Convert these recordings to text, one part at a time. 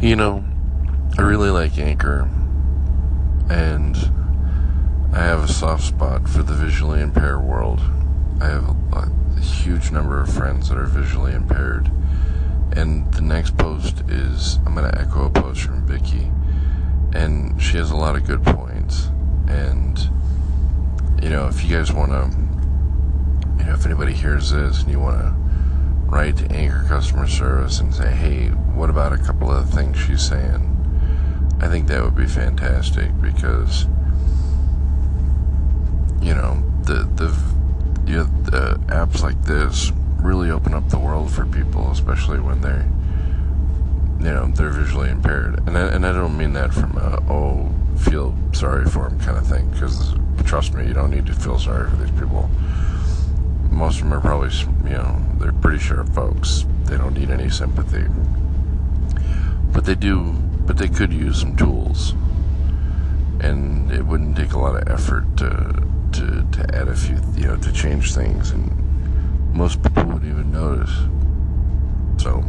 You know, I really like Anchor, and I have a soft spot for the visually impaired world. I have a, a huge number of friends that are visually impaired, and the next post is I'm going to echo a post from Vicky, and she has a lot of good points. And you know, if you guys want to, you know, if anybody hears this and you want to write to Anchor customer service and say, hey, what about a couple of things she's saying? I think that would be fantastic because, you know, the the you know, the apps like this really open up the world for people, especially when they're you know they're visually impaired. And I, and I don't mean that from a oh feel sorry for them kind of thing because trust me, you don't need to feel sorry for these people. Most of them are probably you know they're pretty sharp folks. They don't need any sympathy, but they do. But they could use some tools, and it wouldn't take a lot of effort to to, to add a few, you know, to change things, and most people wouldn't even notice. So,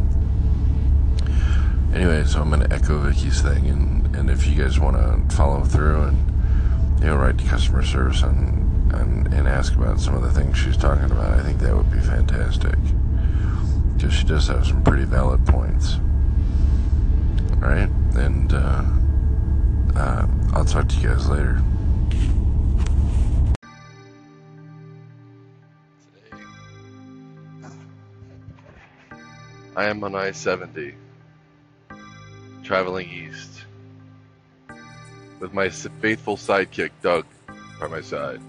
anyway, so I'm going to echo Vicky's thing, and, and if you guys want to follow through and, you know, write to customer service and, and, and ask about some of the things she's talking about, I think that would be fantastic. Because she does have some pretty valid points. Alright? And, uh, uh, I'll talk to you guys later. I am on I 70, traveling east, with my faithful sidekick, Doug, by my side.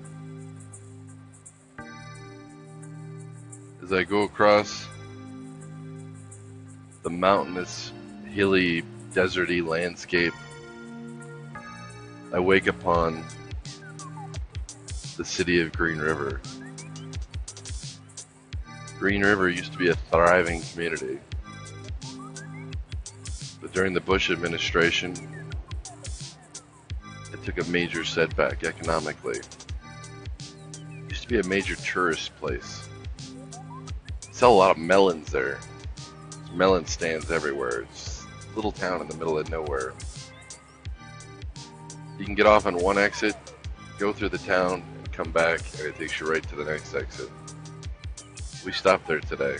As I go across the mountainous, hilly, deserty landscape, I wake upon the city of Green River. Green River used to be a thriving community. But during the Bush administration, it took a major setback economically. It used to be a major tourist place. Sell a lot of melons there. There's melon stands everywhere. It's a little town in the middle of nowhere. You can get off on one exit, go through the town, and come back, and it takes you right to the next exit. We stopped there today.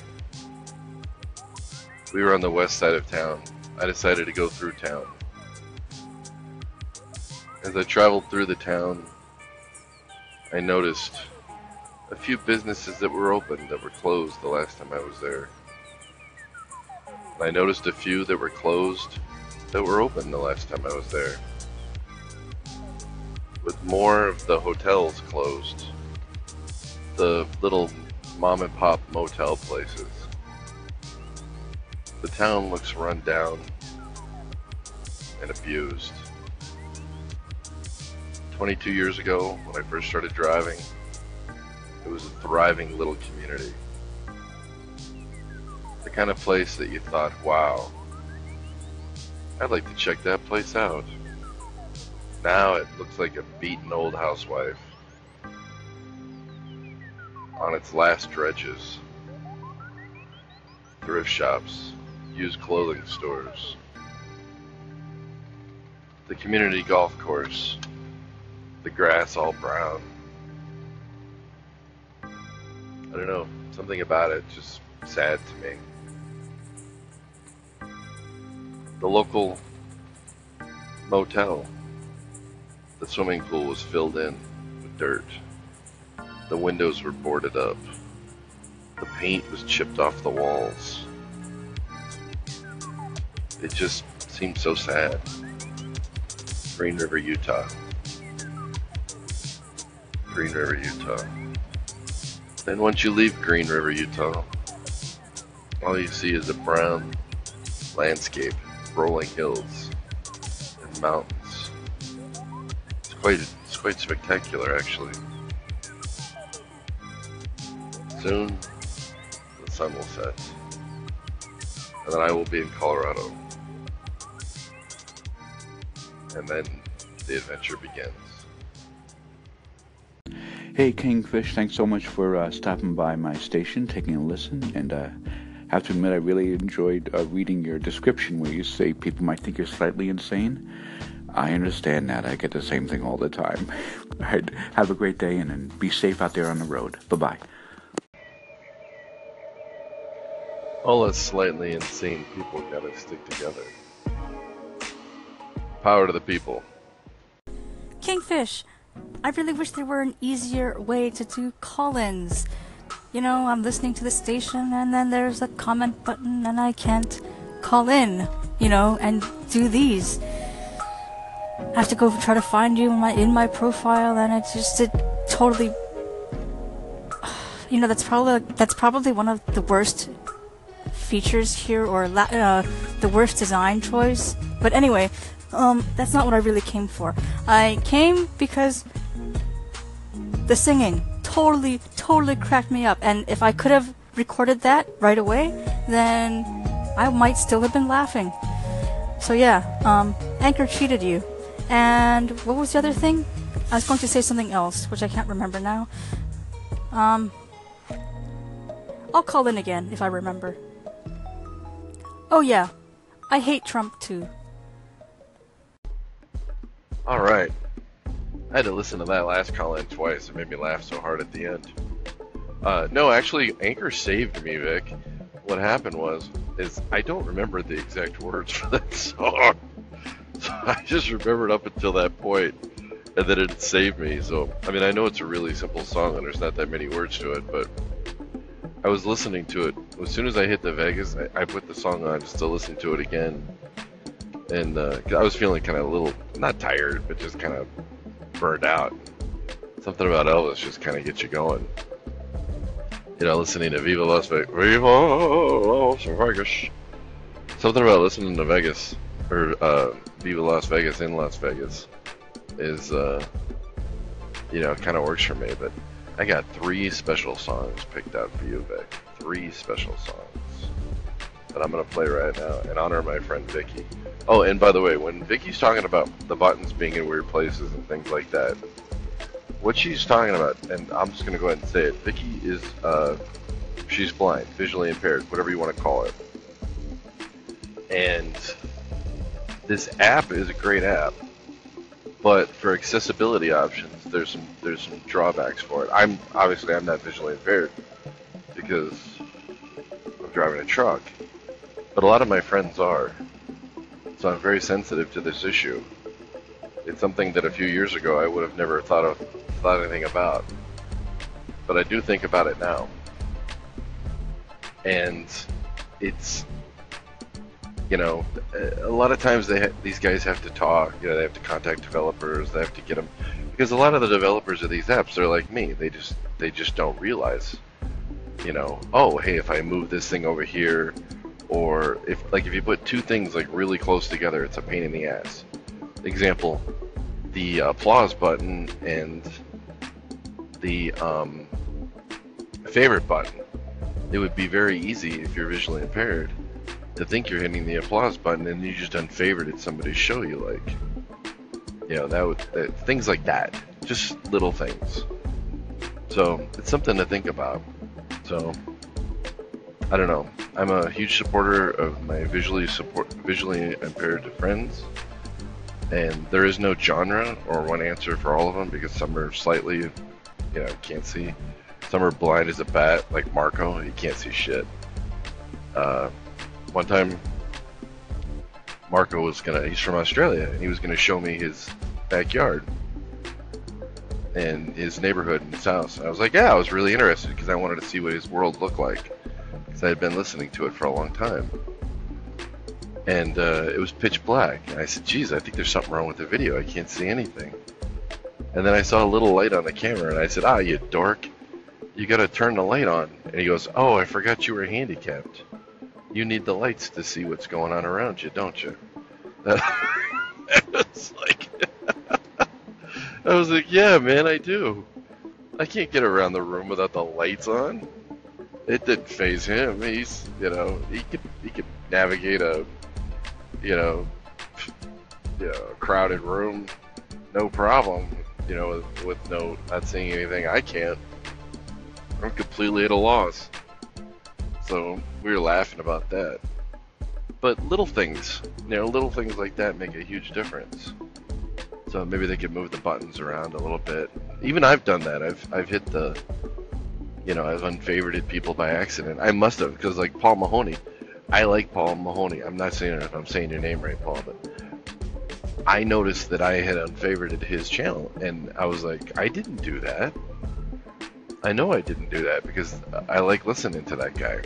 We were on the west side of town. I decided to go through town. As I traveled through the town, I noticed a few businesses that were open that were closed the last time I was there. I noticed a few that were closed that were open the last time I was there. With more of the hotels closed, the little mom and pop motel places. The town looks run down and abused. 22 years ago, when I first started driving, it was a thriving little community. The kind of place that you thought, wow, I'd like to check that place out. Now it looks like a beaten old housewife on its last dredges. Thrift shops, used clothing stores, the community golf course, the grass all brown. I don't know, something about it just sad to me. The local motel, the swimming pool was filled in with dirt. The windows were boarded up. The paint was chipped off the walls. It just seemed so sad. Green River, Utah. Green River, Utah. Then once you leave Green River, Utah, all you see is a brown landscape, rolling hills, and mountains. It's quite, it's quite spectacular, actually. Soon, the sun will set, and then I will be in Colorado. And then the adventure begins. Hey, Kingfish, thanks so much for uh, stopping by my station, taking a listen, and uh, have to admit, I really enjoyed uh, reading your description where you say people might think you're slightly insane. I understand that. I get the same thing all the time. All right. Have a great day and, and be safe out there on the road. Bye bye. All us slightly insane people gotta stick together. Power to the people. Kingfish, I really wish there were an easier way to do call ins. You know, I'm listening to the station and then there's a comment button and I can't call in, you know, and do these. I have to go try to find you in my in my profile and it's just it totally you know that's probably that's probably one of the worst features here or la- uh, the worst design choice. But anyway, um, that's not what I really came for. I came because the singing totally, totally cracked me up. And if I could have recorded that right away, then I might still have been laughing. So yeah, um, Anchor cheated you. And what was the other thing? I was going to say something else, which I can't remember now. Um, I'll call in again if I remember. Oh yeah, I hate Trump too. Alright. I had to listen to that last call in twice. It made me laugh so hard at the end. Uh, no, actually, Anchor saved me, Vic. What happened was, is I don't remember the exact words for that song. So I just remembered up until that point, and then it saved me. So, I mean, I know it's a really simple song and there's not that many words to it, but I was listening to it. As soon as I hit the Vegas, I, I put the song on just to listen to it again. And uh, I was feeling kind of a little, not tired, but just kind of burned out. Something about Elvis just kind of gets you going. You know, listening to Viva Las Vegas. Viva Las Vegas. Something about listening to Vegas, or uh, Viva Las Vegas in Las Vegas, is, uh, you know, kind of works for me. But I got three special songs picked out for you, Vic. Three special songs that I'm to play right now in honor of my friend Vicky. Oh, and by the way, when Vicky's talking about the buttons being in weird places and things like that, what she's talking about, and I'm just to go ahead and say it, Vicky is, uh, she's blind, visually impaired, whatever you want to call it. And this app is a great app, but for accessibility options, there's some there's some drawbacks for it. I'm obviously I'm not visually impaired because I'm driving a truck, but a lot of my friends are. So I'm very sensitive to this issue. It's something that a few years ago I would have never thought of thought anything about, but I do think about it now. And it's you know, a lot of times they ha- these guys have to talk. You know, they have to contact developers. They have to get them because a lot of the developers of these apps are like me. They just they just don't realize, you know, oh hey, if I move this thing over here, or if like if you put two things like really close together, it's a pain in the ass. Example, the applause button and the um, favorite button. It would be very easy if you're visually impaired to think you're hitting the applause button and you just unfavorited somebody's show you like. You know, that would that, things like that. Just little things. So it's something to think about. So I don't know. I'm a huge supporter of my visually support visually impaired friends. And there is no genre or one answer for all of them because some are slightly, you know, can't see. Some are blind as a bat, like Marco. He can't see shit. Uh, one time Marco was gonna he's from Australia and he was gonna show me his backyard and his neighborhood and his house. And I was like, yeah, I was really interested because I wanted to see what his world looked like I had been listening to it for a long time. And uh, it was pitch black. And I said, geez, I think there's something wrong with the video. I can't see anything. And then I saw a little light on the camera and I said, ah, you dork. You gotta turn the light on. And he goes, oh, I forgot you were handicapped you need the lights to see what's going on around you, don't you? it's like, I was like, yeah, man, I do. I can't get around the room without the lights on. It didn't phase him. He's, you know, he could he could navigate a, you know, you know, crowded room, no problem. You know, with, with no not seeing anything. I can't. I'm completely at a loss. So we were laughing about that. But little things, you know, little things like that make a huge difference. So maybe they could move the buttons around a little bit. Even I've done that. I've I've hit the, you know, I've unfavorited people by accident. I must have because like Paul Mahoney, I like Paul Mahoney. I'm not saying if I'm saying your name right, Paul, but I noticed that I had unfavorited his channel, and I was like, I didn't do that. I know I didn't do that because I like listening to that guy,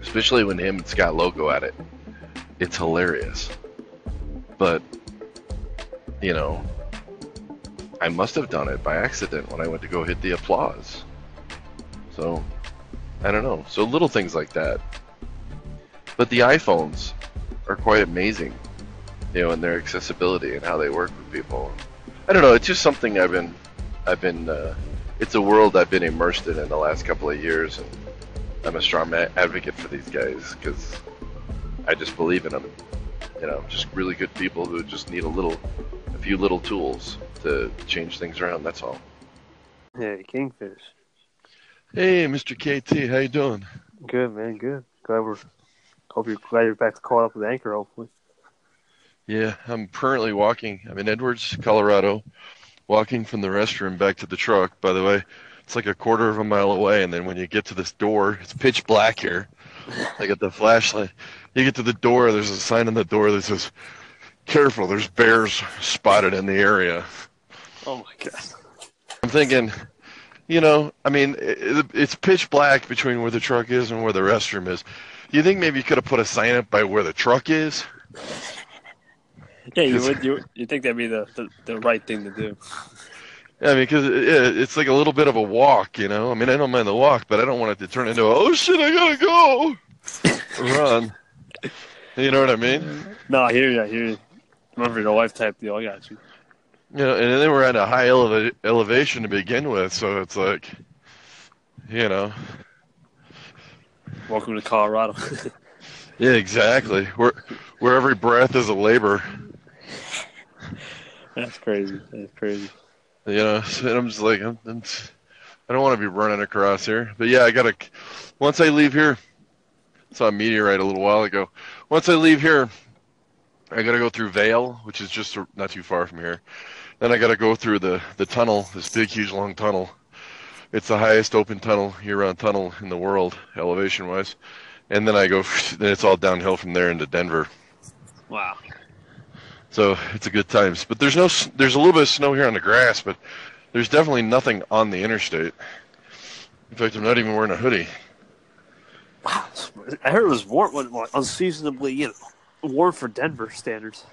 especially when him and Scott Logo at it. It's hilarious, but you know, I must have done it by accident when I went to go hit the applause. So, I don't know. So little things like that. But the iPhones are quite amazing, you know, in their accessibility and how they work with people. I don't know. It's just something I've been, I've been. Uh, it's a world I've been immersed in in the last couple of years, and I'm a strong advocate for these guys because I just believe in them. You know, just really good people who just need a little a few little tools to change things around. That's all. Hey, Kingfish. Hey, Mr. KT, how you doing? Good, man. Good. Glad we're. Hope you're glad you're back to caught up with Anchor. Hopefully. Yeah, I'm currently walking. I'm in Edwards, Colorado, walking from the restroom back to the truck. By the way, it's like a quarter of a mile away, and then when you get to this door, it's pitch black here. I got the flashlight. You get to the door. There's a sign on the door that says careful, there's bears spotted in the area. Oh my god. I'm thinking, you know, I mean, it, it's pitch black between where the truck is and where the restroom is. You think maybe you could have put a sign up by where the truck is? Yeah, you would. You you think that'd be the, the, the right thing to do? I mean, because it, it's like a little bit of a walk, you know. I mean, I don't mind the walk, but I don't want it to turn into a, oh shit, I gotta go, run. You know what I mean? No, I hear you. I hear you. Remember your life type deal. I got you. You know, and then we're at a high eleva- elevation to begin with, so it's like, you know. Welcome to Colorado. yeah, exactly. Where where every breath is a labor. That's crazy. That's crazy. You know, and I'm just like, I'm, I'm, I don't want to be running across here, but yeah, I gotta. Once I leave here, saw a meteorite a little while ago. Once I leave here, I got to go through Vail, which is just not too far from here. Then I got to go through the the tunnel, this big, huge, long tunnel. It's the highest open tunnel, year-round tunnel in the world, elevation-wise. And then I go, then it's all downhill from there into Denver. Wow. So it's a good times. But there's no, there's a little bit of snow here on the grass, but there's definitely nothing on the interstate. In fact, I'm not even wearing a hoodie. Wow. I heard it was warm, unseasonably, you know, warm for Denver standards.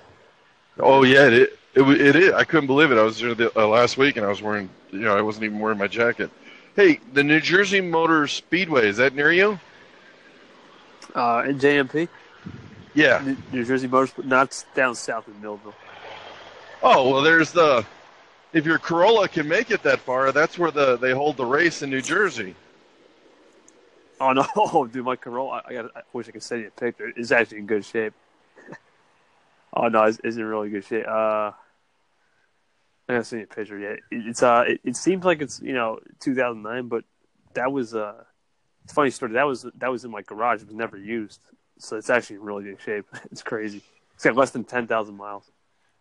Oh yeah, it it it is. I couldn't believe it. I was there the, uh, last week and I was wearing, you know, I wasn't even wearing my jacket. Hey, the New Jersey Motor Speedway is that near you? Uh, in JMP. Yeah. New, New Jersey Motor, not down south in Millville. Oh well, there's the. If your Corolla can make it that far, that's where the they hold the race in New Jersey. Oh no, dude, my Corolla! I, got. I wish I could send you a picture. It's actually in good shape. Oh no, it's, it's in really good shape. Uh, I haven't seen a picture. yet. it, it's uh, it, it, seems like it's you know 2009, but that was uh, it's funny story. That was that was in my garage. It was never used, so it's actually in really good shape. It's crazy. It's got less than ten thousand miles.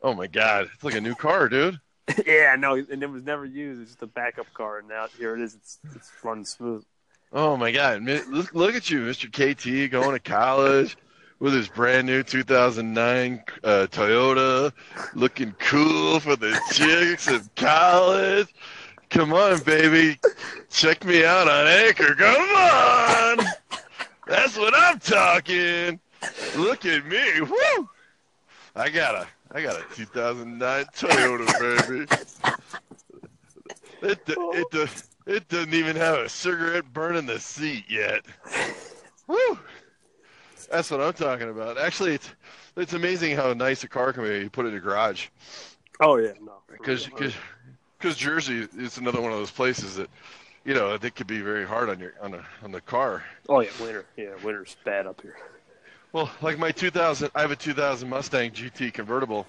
Oh my god, it's like a new car, dude. yeah, no, and it was never used. It's just a backup car, and now here it is. It's it's running smooth. Oh my god, look, look at you, Mr. KT, going to college with his brand new 2009 uh, Toyota, looking cool for the chicks in college. Come on, baby, check me out on Anchor. Come on, that's what I'm talking. Look at me, woo! I got a, I got a 2009 Toyota, baby. It, it, it, it doesn't even have a cigarette burning the seat yet. Woo! That's what I'm talking about. Actually, it's it's amazing how nice a car can be. You put it in a garage. Oh yeah, no. Because because Jersey is another one of those places that you know it could be very hard on your on the on the car. Oh yeah, winter. Yeah, winter's bad up here. Well, like my 2000, I have a 2000 Mustang GT convertible,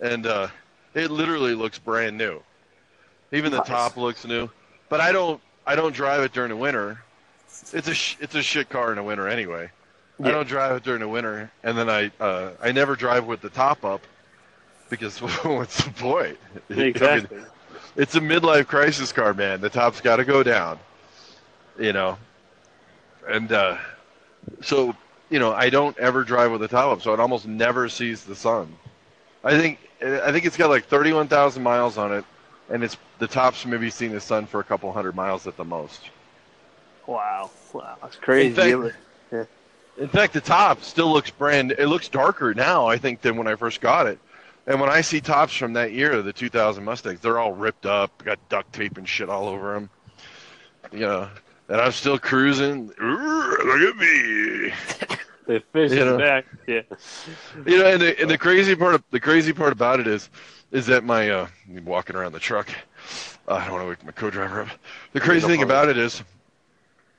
and uh, it literally looks brand new. Even the nice. top looks new, but I don't I don't drive it during the winter it's a sh- it's a shit car in the winter anyway. I don't drive it during the winter, and then I uh, I never drive with the top up because what's the point? I mean, Exactly. it's a midlife crisis car, man. The top's got to go down, you know. And uh, so, you know, I don't ever drive with the top up, so it almost never sees the sun. I think I think it's got like 31,000 miles on it, and it's the top's maybe seen the sun for a couple hundred miles at the most. Wow. Wow. That's crazy. In fact- Yeah, but- In fact, the top still looks brand. It looks darker now, I think, than when I first got it. And when I see tops from that year, the 2000 Mustangs, they're all ripped up, got duct tape and shit all over them. You know, and I'm still cruising. Ooh, look at me. The fish You is know. back. Yeah. You know, and the, and the crazy part, of, the crazy part about it is, is that my uh, walking around the truck. Uh, I don't want to wake my co-driver up. The crazy no thing problem. about it is,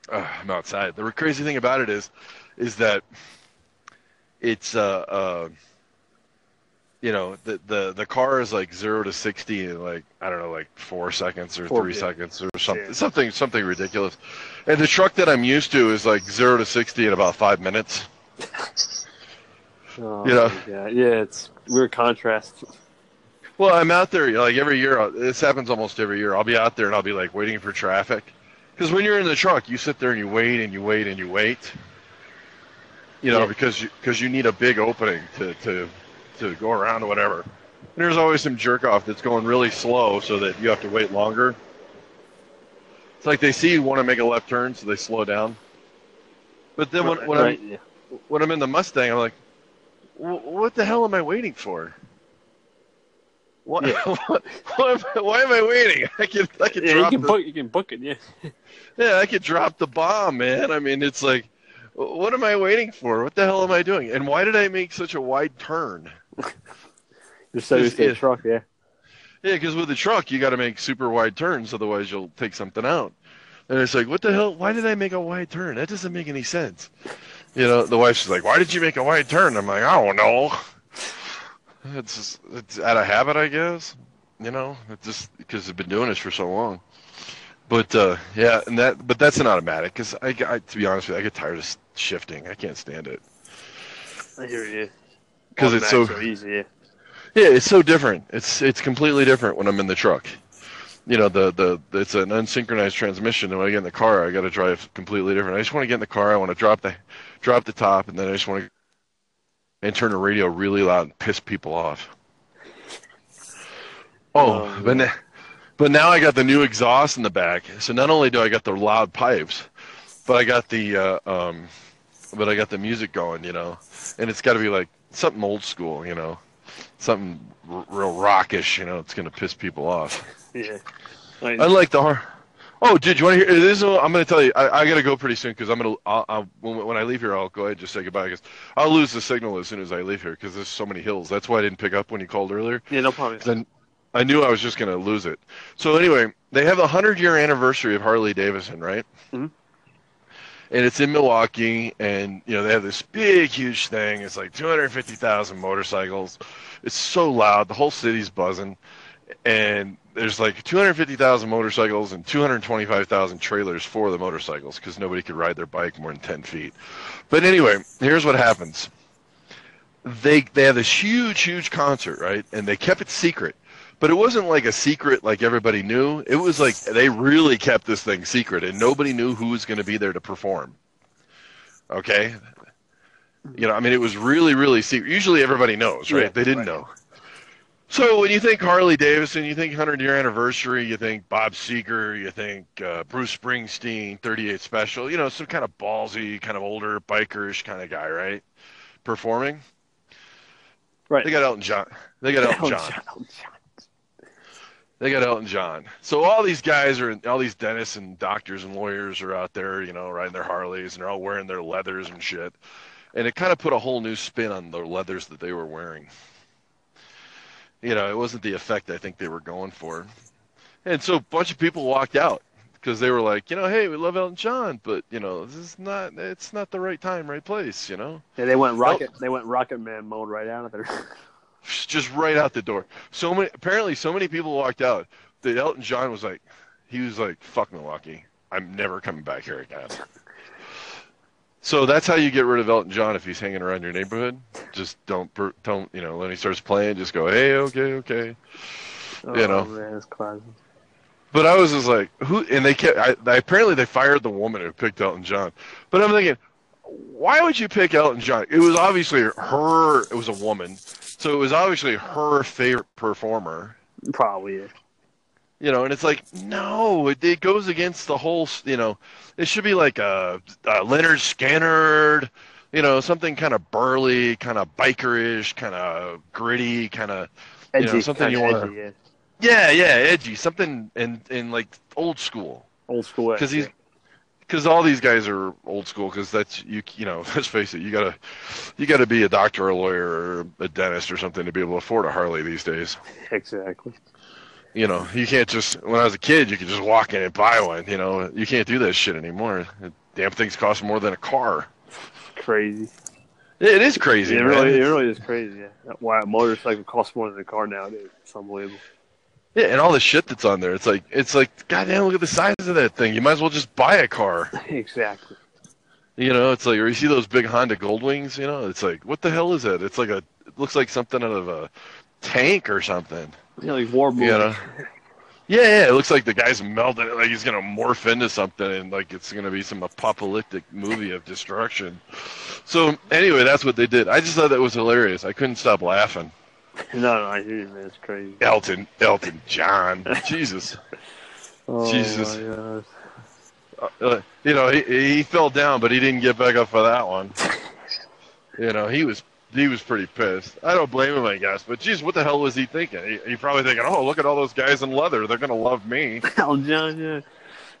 uh, I'm outside. The crazy thing about it is, is that it's uh, uh you know the the the car is like zero to sixty in like I don't know like four seconds or Four, three yeah. seconds or something Yeah. something something ridiculous, and the truck that I'm used to is like zero to sixty in about five minutes. Oh, You know. God. Yeah, it's weird contrast. Well, I'm out there like every year. uh, This happens almost every year. I'll be out there and I'll be like waiting for traffic, because when you're in the truck, you sit there and you wait and you wait and you wait. You know, Yeah. because you because you need a big opening to to to go around or whatever. And there's always some jerk off that's going really slow, so that you have to wait longer. It's like they see you want to make a left turn, so they slow down. But then when, when right, I'm yeah. when I'm in the Mustang, I'm like, what the hell am I waiting for? What, Yeah. what, why, am I, why am I waiting? I could, I could Yeah, you can the, book. You can book it. Yeah. yeah, I could drop the bomb, man. I mean, it's like, what am I waiting for? What the hell am I doing? And why did I make such a wide turn? You're so to Yeah. the truck. Yeah. Yeah, because with the truck, you got to make super wide turns, otherwise you'll take something out. And it's like, what the hell? Why did I make a wide turn? That doesn't make any sense. You know, the wife's like, why did you make a wide turn? I'm like, I don't know. It's just, it's out of habit, I guess. You know, it's just because I've been doing this for so long. But uh, yeah, and that, but that's an automatic because I, I, to be honest with you, I get tired of shifting. I can't stand it I hear you. because it's so easy. Yeah. It's so different. It's it's completely different when I'm in the truck. You know, the the it's an unsynchronized transmission, and when I get in the car, I got to drive completely different. I just want to get in the car. I want to drop the drop the top, and then I just want to and turn the radio really loud and piss people off. Oh, Oh, but na- but now I got the new exhaust in the back. So not only do I got the loud pipes, but I got the uh, um, but I got the music going. You know, and it's got to be like something old school. You know something r- real rockish, you know, it's gonna piss people off. Yeah. Like, Unlike the har Oh, dude, you want to hear? This is, I'm gonna tell you. I, I gotta go pretty soon because I'm gonna. I'll, I'll, when, when I leave here, I'll go ahead and just say goodbye because I'll lose the signal as soon as I leave here because there's so many hills. That's why I didn't pick up when you called earlier. yeah, no problem. Then I knew I was just gonna lose it. So anyway, they have a hundred year anniversary of Harley Davidson, right? Mhm. And it's in Milwaukee, and you know they have this big, huge thing. It's like 250,000 motorcycles. It's so loud, the whole city's buzzing, and there's like 250,000 motorcycles and 225,000 trailers for the motorcycles because nobody could ride their bike more than 10 feet. But anyway, here's what happens. They they have this huge, huge concert, right? And they kept it secret. But it wasn't like a secret like everybody knew. It was like they really kept this thing secret and nobody knew who was going to be there to perform. Okay? You know, I mean it was really really secret. Usually everybody knows, right? Yeah, they didn't right. know. So when you think Harley Davidson, you think 100 year anniversary, you think Bob Seger, you think uh, Bruce Springsteen, 38 Special, you know, some kind of ballsy, kind of older, bikerish kind of guy, right? Performing. Right. They got Elton John. They got Elton John. Elton John. They got Elton John. So all these guys are, all these dentists and doctors and lawyers are out there, you know, riding their Harleys and they're all wearing their leathers and shit. And it kind of put a whole new spin on the leathers that they were wearing. You know, it wasn't the effect I think they were going for. And so a bunch of people walked out because they were like, you know, hey, we love Elton John, but you know, this is not, it's not the right time, right place, you know. Yeah, they went rocket. They went rocket man mode right out of there. just right out the door. So many, apparently, so many people walked out that Elton John was like, he was like, "Fuck Milwaukee, I'm never coming back here again." So that's how you get rid of Elton John if he's hanging around your neighborhood. Just don't, don't, you know, when he starts playing, just go, hey, okay, okay. Oh, You know. man. But I was just like, who? And they kept. I, I, apparently, they fired the woman who picked Elton John. But I'm thinking, why would you pick Elton John? It was obviously her. It was a woman, so it was obviously her favorite performer. Probably. Yeah. You know, and it's like, no, it, it goes against the whole. You know, it should be like a, a Lynyrd Skynyrd. You know, something kind of burly, kind of bikerish, kind of gritty, kind of You know, something you wanna- yeah. yeah, yeah, edgy, something in in like old school. Old school. because he's because all these guys are old school because that's you you know let's face it you gotta you gotta be a doctor or a lawyer or a dentist or something to be able to afford a harley these days. Exactly. you know you can't just when i was a kid you could just walk in and buy one you know you can't do that shit anymore damn things cost more than a car Crazy. it is crazy it man. really, it really is crazy. Yeah. Why a motorcycle costs more than a car nowadays? It's unbelievable. Yeah and all the shit that's on there it's like it's like goddamn look at the size of that thing you might as well just buy a car exactly. You know, it's like, or you see those big Honda Goldwings, you know, it's like, what the hell is that? It's like a, it looks like something out of a tank or something. Yeah, like war movie. You know? Yeah, yeah, it looks like the guy's melting like he's gonna morph into something, and like it's gonna be some apocalyptic movie of destruction. So anyway, that's what they did. I just thought that was hilarious. I couldn't stop laughing. No, no, I hear you, man. It's crazy. Elton, Elton John, Jesus, Oh, Jesus. God. uh, you know, he he fell down, but he didn't get back up for that one. You know, he was he was pretty pissed. I don't blame him, I guess. But geez, what the hell was he thinking? He, he probably thinking, oh, look at all those guys in leather. They're gonna love me. Elton John, yeah.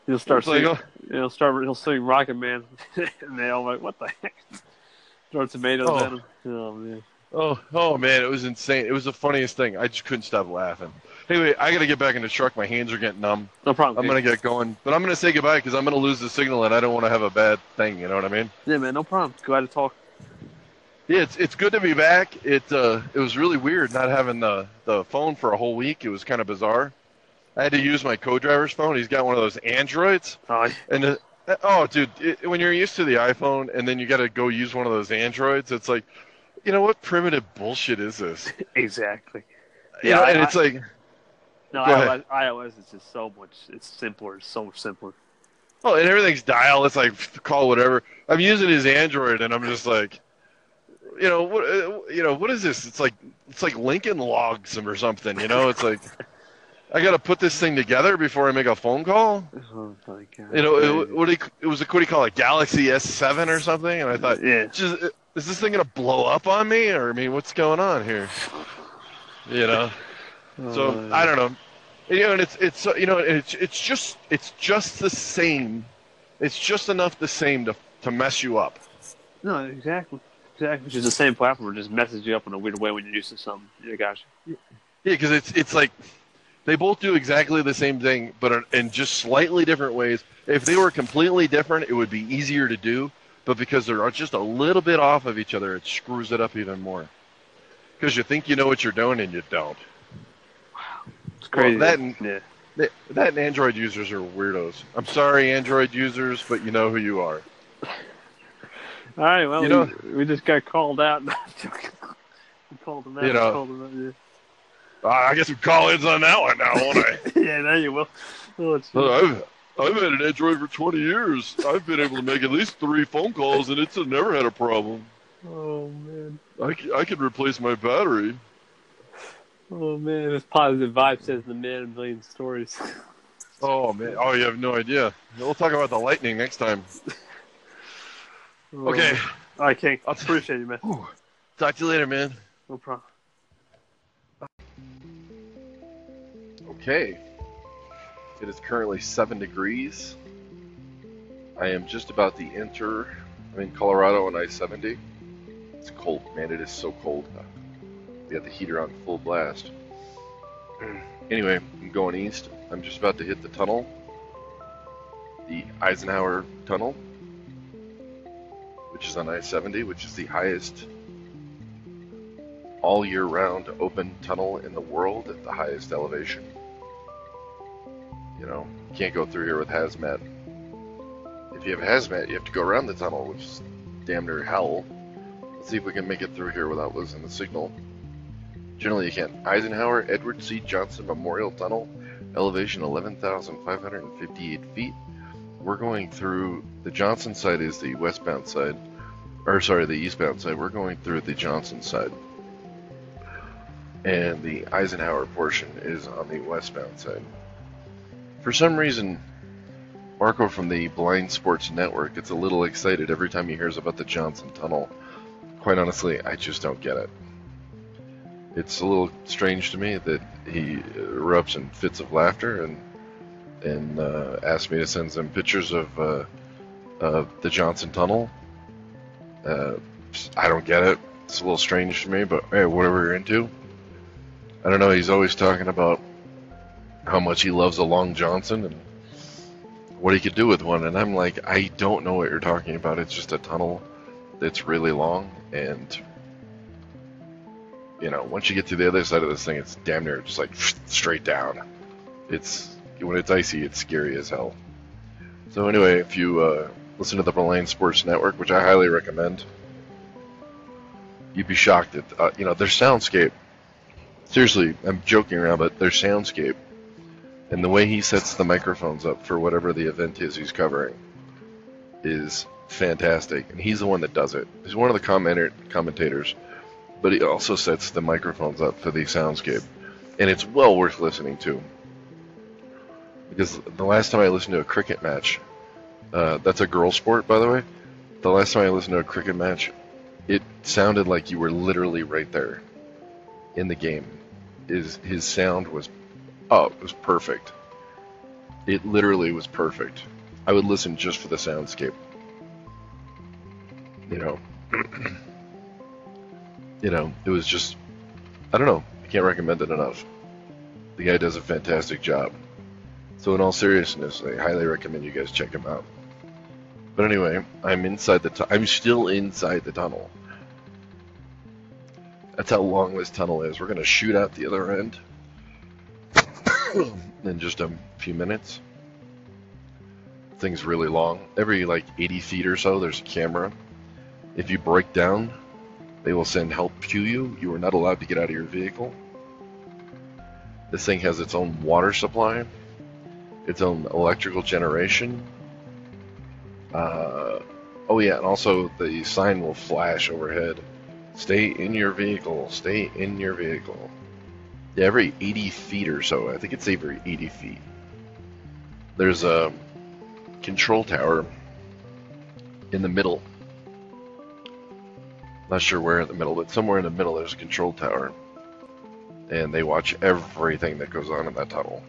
He'll start It's like, singing. oh, He'll start. He'll sing Rocket Man, and they all like, "What the heck?" Throw tomatoes Oh. at him. Oh man. Oh, oh man, it was insane. It was the funniest thing. I just couldn't stop laughing. Anyway, I gotta get back in the truck. My hands are getting numb. No problem. I'm gonna get going, but I'm gonna say goodbye because I'm gonna lose the signal, and I don't want to have a bad thing. You know what I mean? Yeah, man. No problem. Glad to talk. Yeah, it's it's good to be back. It uh it was really weird not having the the phone for a whole week. It was kind of bizarre. I had to use my co-driver's phone. He's got one of those Androids, Oh, and uh, oh, dude, it, when you're used to the iPhone and then you got to go use one of those Androids, it's like, you know what primitive bullshit is this? exactly. You Yeah, know, I- and it's like, No, iOS, iOS is just so much. It's simpler. It's so much simpler. oh, and everything's dial. It's like call whatever. I'm using his Android, and I'm just like, you know what? uh, You know what is this? It's like it's like Lincoln Logs or something. You know, it's like. I got to put this thing together before I make a phone call. Oh my god. You know, it, what you, it was a what do you call it, Galaxy S7 or something? And I thought, Yeah. just is this thing gonna blow up on me, or I mean, what's going on here? You know, so Uh, I don't know. You know, and it's it's you know it's it's just it's just the same. It's just enough the same to to mess you up. No, exactly. Exactly. Which is the same platform. Just messes you up in a weird way when you're used to something. Yeah, gotcha. Yeah, because it's it's like they both do exactly the same thing, but in- in just slightly different ways. If they were completely different, it would be easier to do. But because they're just a little bit off of each other, it screws it up even more. Because you think you know what you're doing and you don't. Wow, it's crazy. that and- yeah. That that and Android users are weirdos. I'm sorry, Android users, but you know who you are. All right. Well, You know- we, we just got called out. we called them out. You know. Called them Uh, I guess we call ins on that one now, won't I? yeah. yeah, there you will. Oh, it's, Well, I've had an Android for 20 years. I've been able to make at least three phone calls, and it's never had a problem. oh man. I, I could replace my battery. Oh man. This positive vibe says the man a million stories. Oh man! Oh, you have no idea. We'll talk about the lightning next time. Oh. Okay. All right, King. I'll- Appreciate you, man. Talk to you later, man. No problem. Okay. It is currently seven degrees. I am just about to enter. I'm in Colorado on I-70. It's cold, man. It is so cold. Uh, we got the heater on full blast. Anyway, I'm going east. I'm just about to hit the tunnel, the Eisenhower Tunnel, which is on I-70, which is the highest all year round open tunnel in the world at the highest elevation. You know, you can't go through here with hazmat. If you have hazmat, you have to go around the tunnel, which is damn near hell. Let's see if we can make it through here without losing the signal. Generally, you can't. Eisenhower Edward C. Johnson Memorial Tunnel, elevation 11,558 feet. We're going through the Johnson side is the westbound side, or sorry, the eastbound side. We're going through the Johnson side, and the Eisenhower portion is on the westbound side. For some reason, Marco from the Blind Sports Network gets a little excited every time he hears about the Johnson Tunnel. Quite honestly, I just don't get it. It's a little strange to me that he erupts in fits of laughter and and uh, asks me to send some pictures of uh, uh, the Johnson Tunnel. Uh, I don't get it. It's a little strange to me, but hey, whatever you're into. I don't know. He's always talking about how much he loves a Long Johnson and what he could do with one, and I'm like, I don't know what you're talking about. It's just a tunnel that's really long, and you know, once you get to the other side of this thing, it's damn near just like straight down. It's when it's icy, it's scary as hell. So anyway, if you uh, listen to the Blind Sports Network, which I highly recommend, you'd be shocked at uh, you know their soundscape. Seriously, I'm joking around, but their soundscape and the way he sets the microphones up for whatever the event is he's covering is fantastic. And he's the one that does it. He's one of the commenter- commentators, but he also sets the microphones up for the soundscape. And it's well worth listening to. Because the last time I listened to a cricket match, uh, that's a girl sport, by the way. The last time I listened to a cricket match, it sounded like you were literally right there in the game. His, his sound was Oh, it was perfect. It literally was perfect. I would listen just for the soundscape. You know, you know, it was just, I don't know, I can't recommend it enough. The guy does a fantastic job. So, in all seriousness, I highly recommend you guys check him out. But anyway, I'm inside the. Tu- I'm still inside the tunnel. That's how long this tunnel is. We're gonna shoot out the other end in just a few minutes. Thing's really long. Every like 80 feet or so, there's a camera. If you break down, they will send help to you. You are not allowed to get out of your vehicle. This thing has its own water supply, its own electrical generation. Uh, oh yeah, and also the sign will flash overhead. Stay in your vehicle. Stay in your vehicle. Yeah, every 80 feet or so. I think it's every 80 feet. There's a control tower in the middle. Not sure where in the middle, but somewhere in the middle there's a control tower. And they watch everything that goes on in that tunnel.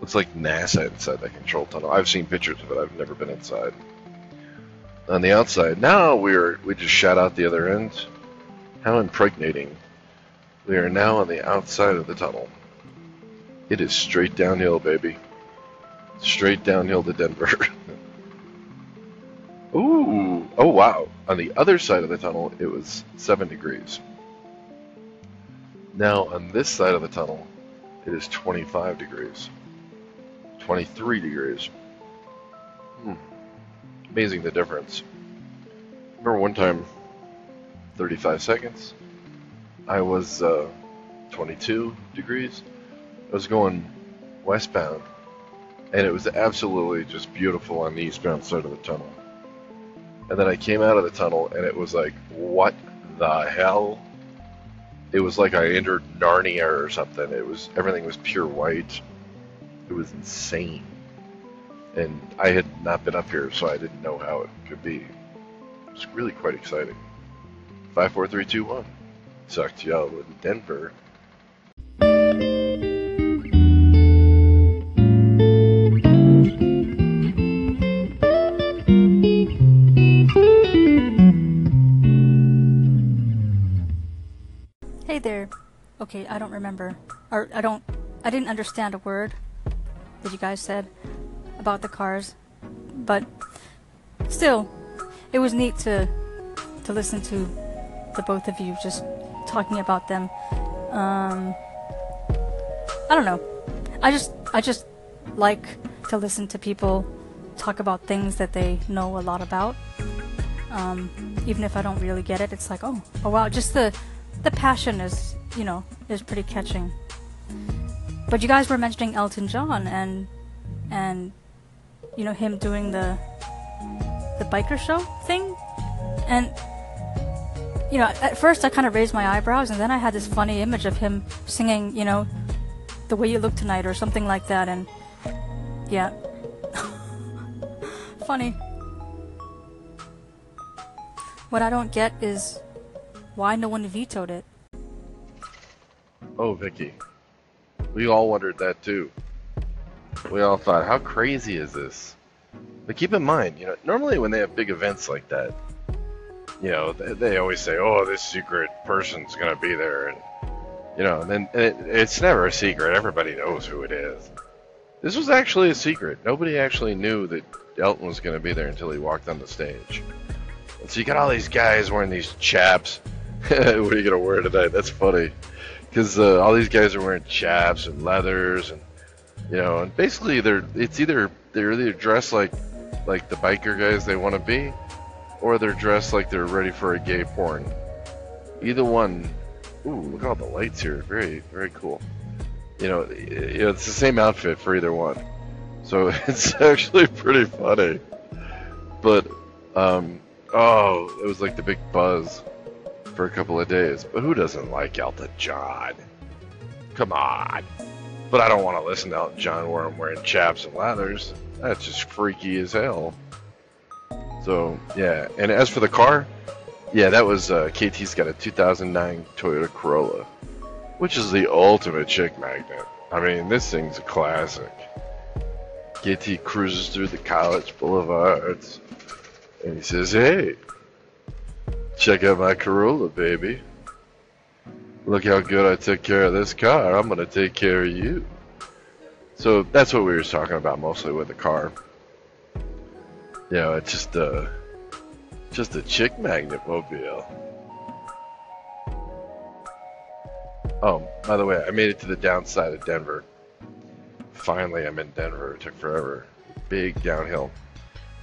Looks like NASA inside that control tunnel. I've seen pictures of it. I've never been inside. On the outside, now we're we just shot out the other end. How impregnating. We are now on the outside of the tunnel. It is straight downhill, baby. Straight downhill to Denver. Ooh, oh wow. On the other side of the tunnel, it was 7 degrees. Now, on this side of the tunnel, it is 25 degrees. 23 degrees. Hmm. Amazing the difference. Remember one time, 35 seconds, I was uh, 22 degrees. I was going westbound, and it was absolutely just beautiful on the eastbound side of the tunnel. And then I came out of the tunnel, and it was like, what the hell? It was like I entered Narnia or something. It was everything was pure white. It was insane. And I had not been up here, so I didn't know how it could be. It was really quite exciting. Five, four, three, two, one. Sucked to y'all in Denver. Hey there. Okay, I don't remember. Or I don't I didn't understand a word that you guys said about the cars. But still, it was neat to to listen to the both of you just talking about them. Um I don't know. I just I just like to listen to people talk about things that they know a lot about. Um, even if I don't really get it, it's like, oh, oh wow, just the the passion is, you know, is pretty catching. But you guys were mentioning Elton John and and you know him doing the the biker show thing, and you know at first I kind of raised my eyebrows, and then I had this funny image of him singing, you know, the way you look tonight or something like that, and yeah, funny. What I don't get is why no one vetoed it. Oh, Vicky. We all wondered that too. We all thought, how crazy is this? But keep in mind, you know, normally when they have big events like that, you know, they, they always say, "Oh, this secret person's gonna be there," and you know, and then it, it's never a secret. Everybody knows who it is. This was actually a secret. Nobody actually knew that Elton was gonna be there until he walked on the stage. And so you got all these guys wearing these chaps. what are you gonna wear tonight? That's funny, because uh, all these guys are wearing chaps and leathers, and you know, and basically they're it's either they're either dressed like like the biker guys they want to be, or they're dressed like they're ready for a gay porn. Either one. Ooh, look at all the lights here. Very very cool. You know, it's the same outfit for either one, so it's actually pretty funny. But um, oh, it was like the big buzz for a couple of days. But who doesn't like Elton John? Come on. But I don't want to listen to Elton John where I'm wearing chaps and leathers. That's just freaky as hell. So yeah, and as for the car, yeah, that was uh, KT's got a 2009 Toyota Corolla, which is the ultimate chick magnet. I mean, this thing's a classic. KT cruises through the college boulevards, and he says, "Hey, check out my Corolla, baby. Look how good I took care of this car. I'm gonna take care of you." So that's what we were talking about mostly with the car. You know, it's just a just a chick magnet mobile. Oh, by the way, I made it to the downside of Denver. Finally, I'm in Denver. It took forever. Big downhill.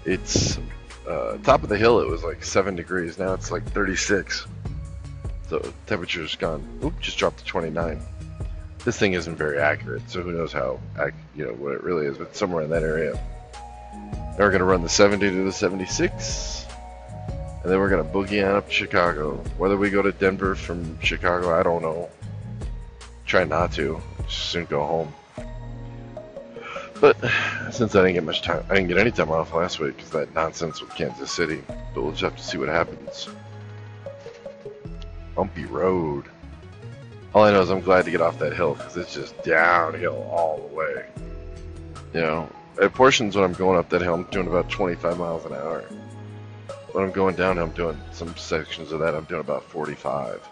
It's uh, top of the hill. It was like seven degrees. Now it's like 36. So temperature's gone. Oop, just dropped to 29 this thing isn't very accurate, so who knows how, you know, what it really is, but somewhere in that area. We're gonna run the 70 to the 76, and then we're gonna boogie on up to Chicago. Whether we go to Denver from Chicago, I don't know. Try not to. Soon go home. But since I didn't get much time, I didn't get any time off last week because that nonsense with Kansas City. But we'll just have to see what happens. Bumpy road. All I know is I'm glad to get off that hill because it's just downhill all the way. You know, at portions when I'm going up that hill, I'm doing about 25 miles an hour. When I'm going down, I'm doing some sections of that. I'm doing about 45.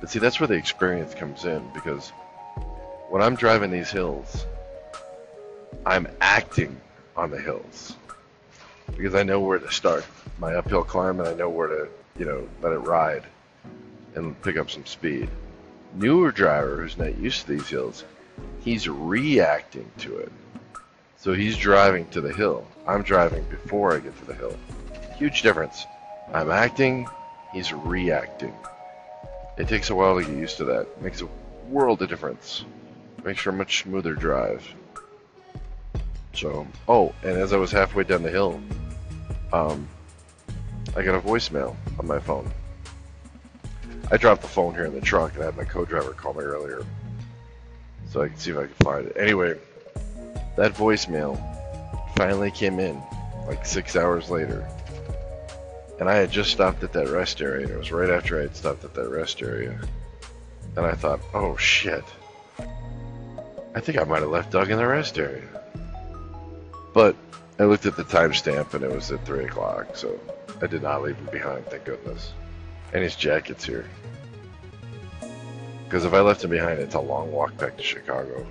But see, that's where the experience comes in because when I'm driving these hills, I'm acting on the hills because I know where to start my uphill climb and I know where to, you know, let it ride and pick up some speed newer driver who's not used to these hills, he's reacting to it. So he's driving to the hill. I'm driving before I get to the hill. Huge difference. I'm acting, he's reacting. It takes a while to get used to that. makes a world of difference. Makes for a much smoother drive. So, oh, and as I was halfway down the hill, um, I got a voicemail on my phone. I dropped the phone here in the truck and I had my co-driver call me earlier. So I can see if I can find it. Anyway, that voicemail finally came in like six hours later. And I had just stopped at that rest area. It was right after I had stopped at that rest area. And I thought, oh shit. I think I might have left Doug in the rest area. But I looked at the timestamp and it was at 3 o'clock. So I did not leave him behind, thank goodness. And his jacket's here. Because if I left him behind, it's a long walk back to Chicago.